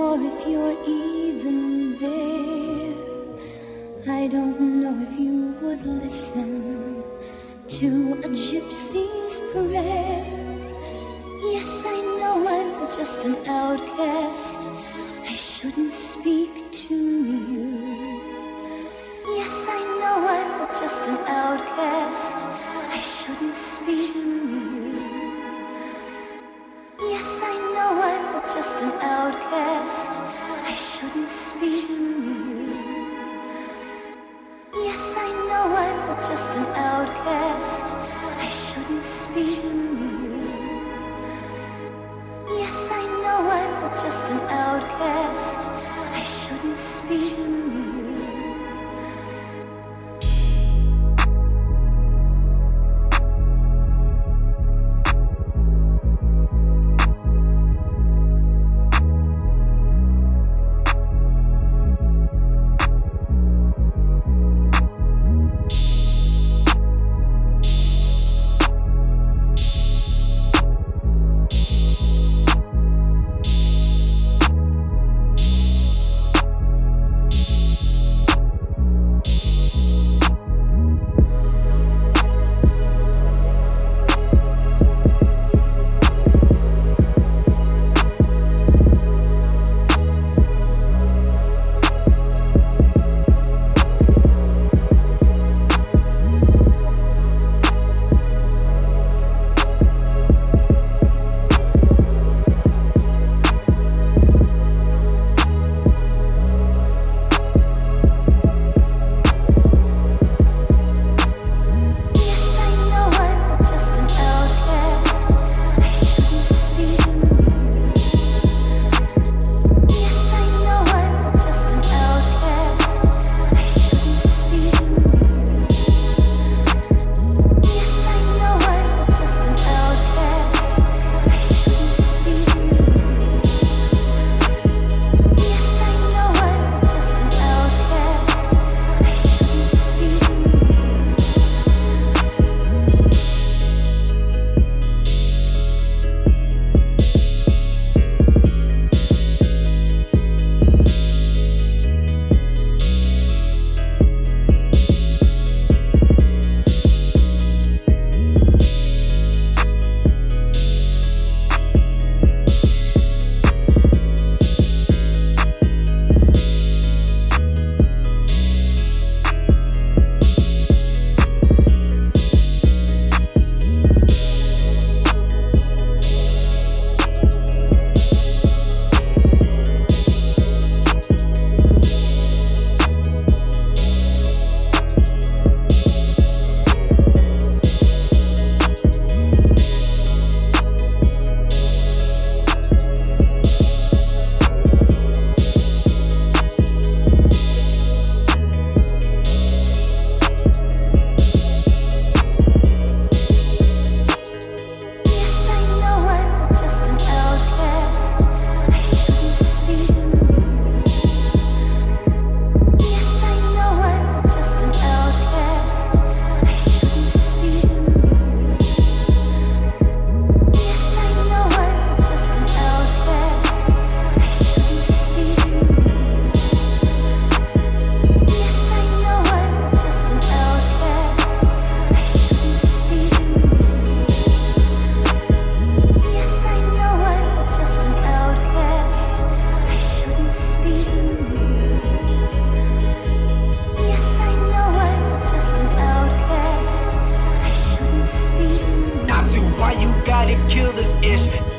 or if you're even there. I don't know if you would listen to a gypsy's prayer. Yes, I know I'm just an outcast. I shouldn't speak to you. Yes, I know I'm just an outcast. I shouldn't speak to you. Just an outcast. I shouldn't speak. Yes, I know I'm just an outcast. I shouldn't speak. Yes, I know I'm just an outcast. I shouldn't speak ish.